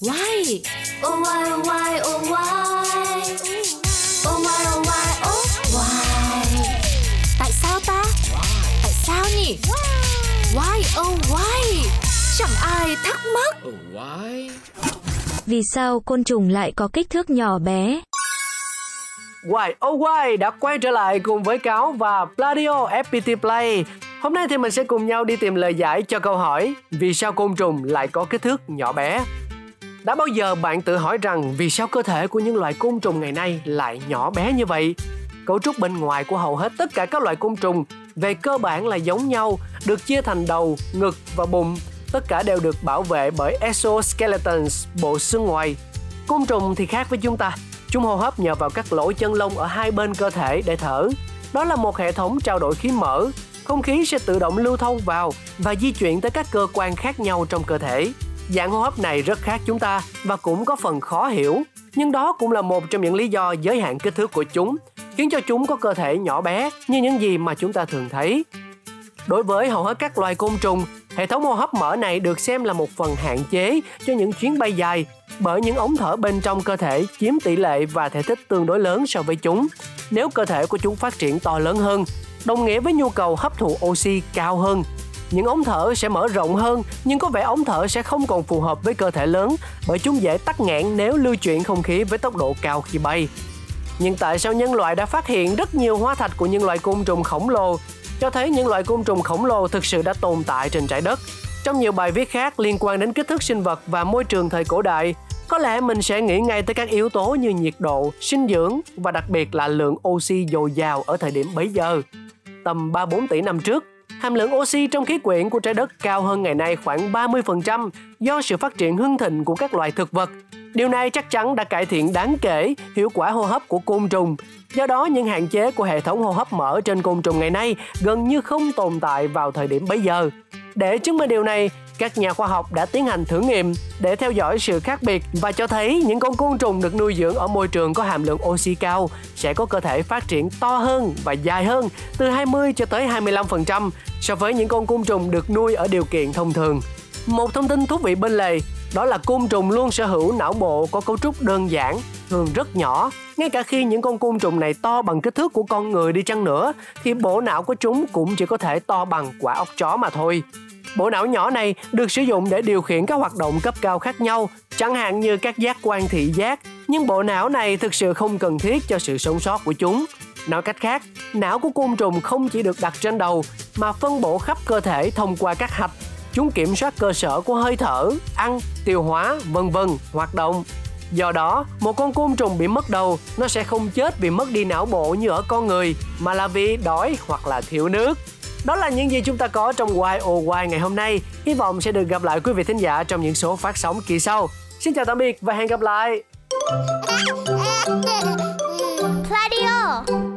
Why? Oh why oh why oh why Oh why oh why oh why Tại sao ta? Tại sao nhỉ? Why oh why? Chẳng ai thắc mắc. Oh, why? Vì sao côn trùng lại có kích thước nhỏ bé? Why Oh Why đã quay trở lại cùng với Cáo và Pladio FPT Play. Hôm nay thì mình sẽ cùng nhau đi tìm lời giải cho câu hỏi Vì sao côn trùng lại có kích thước nhỏ bé? Đã bao giờ bạn tự hỏi rằng vì sao cơ thể của những loài côn trùng ngày nay lại nhỏ bé như vậy? Cấu trúc bên ngoài của hầu hết tất cả các loài côn trùng về cơ bản là giống nhau, được chia thành đầu, ngực và bụng. Tất cả đều được bảo vệ bởi exoskeletons, bộ xương ngoài. Côn trùng thì khác với chúng ta, chúng hô hấp nhờ vào các lỗ chân lông ở hai bên cơ thể để thở. Đó là một hệ thống trao đổi khí mở, không khí sẽ tự động lưu thông vào và di chuyển tới các cơ quan khác nhau trong cơ thể. Dạng hô hấp này rất khác chúng ta và cũng có phần khó hiểu, nhưng đó cũng là một trong những lý do giới hạn kích thước của chúng, khiến cho chúng có cơ thể nhỏ bé như những gì mà chúng ta thường thấy. Đối với hầu hết các loài côn trùng, hệ thống hô hấp mở này được xem là một phần hạn chế cho những chuyến bay dài bởi những ống thở bên trong cơ thể chiếm tỷ lệ và thể tích tương đối lớn so với chúng. Nếu cơ thể của chúng phát triển to lớn hơn, đồng nghĩa với nhu cầu hấp thụ oxy cao hơn. Những ống thở sẽ mở rộng hơn, nhưng có vẻ ống thở sẽ không còn phù hợp với cơ thể lớn bởi chúng dễ tắc nghẽn nếu lưu chuyển không khí với tốc độ cao khi bay. Nhưng tại sao nhân loại đã phát hiện rất nhiều hóa thạch của những loài côn trùng khổng lồ cho thấy những loài côn trùng khổng lồ thực sự đã tồn tại trên trái đất. Trong nhiều bài viết khác liên quan đến kích thước sinh vật và môi trường thời cổ đại, có lẽ mình sẽ nghĩ ngay tới các yếu tố như nhiệt độ, sinh dưỡng và đặc biệt là lượng oxy dồi dào ở thời điểm bấy giờ. Tầm 3-4 tỷ năm trước, hàm lượng oxy trong khí quyển của trái đất cao hơn ngày nay khoảng 30% do sự phát triển hưng thịnh của các loài thực vật. Điều này chắc chắn đã cải thiện đáng kể hiệu quả hô hấp của côn trùng. Do đó, những hạn chế của hệ thống hô hấp mở trên côn trùng ngày nay gần như không tồn tại vào thời điểm bấy giờ. Để chứng minh điều này, các nhà khoa học đã tiến hành thử nghiệm để theo dõi sự khác biệt và cho thấy những con côn trùng được nuôi dưỡng ở môi trường có hàm lượng oxy cao sẽ có cơ thể phát triển to hơn và dài hơn từ 20 cho tới 25% so với những con côn trùng được nuôi ở điều kiện thông thường. Một thông tin thú vị bên lề đó là côn trùng luôn sở hữu não bộ có cấu trúc đơn giản, thường rất nhỏ. Ngay cả khi những con côn trùng này to bằng kích thước của con người đi chăng nữa, thì bộ não của chúng cũng chỉ có thể to bằng quả ốc chó mà thôi. Bộ não nhỏ này được sử dụng để điều khiển các hoạt động cấp cao khác nhau, chẳng hạn như các giác quan thị giác, nhưng bộ não này thực sự không cần thiết cho sự sống sót của chúng. Nói cách khác, não của côn trùng không chỉ được đặt trên đầu mà phân bổ khắp cơ thể thông qua các hạch. Chúng kiểm soát cơ sở của hơi thở, ăn, tiêu hóa, vân vân, hoạt động. Do đó, một con côn trùng bị mất đầu, nó sẽ không chết vì mất đi não bộ như ở con người, mà là vì đói hoặc là thiếu nước. Đó là những gì chúng ta có trong Why Oh Why ngày hôm nay. Hy vọng sẽ được gặp lại quý vị thính giả trong những số phát sóng kỳ sau. Xin chào tạm biệt và hẹn gặp lại. Pladio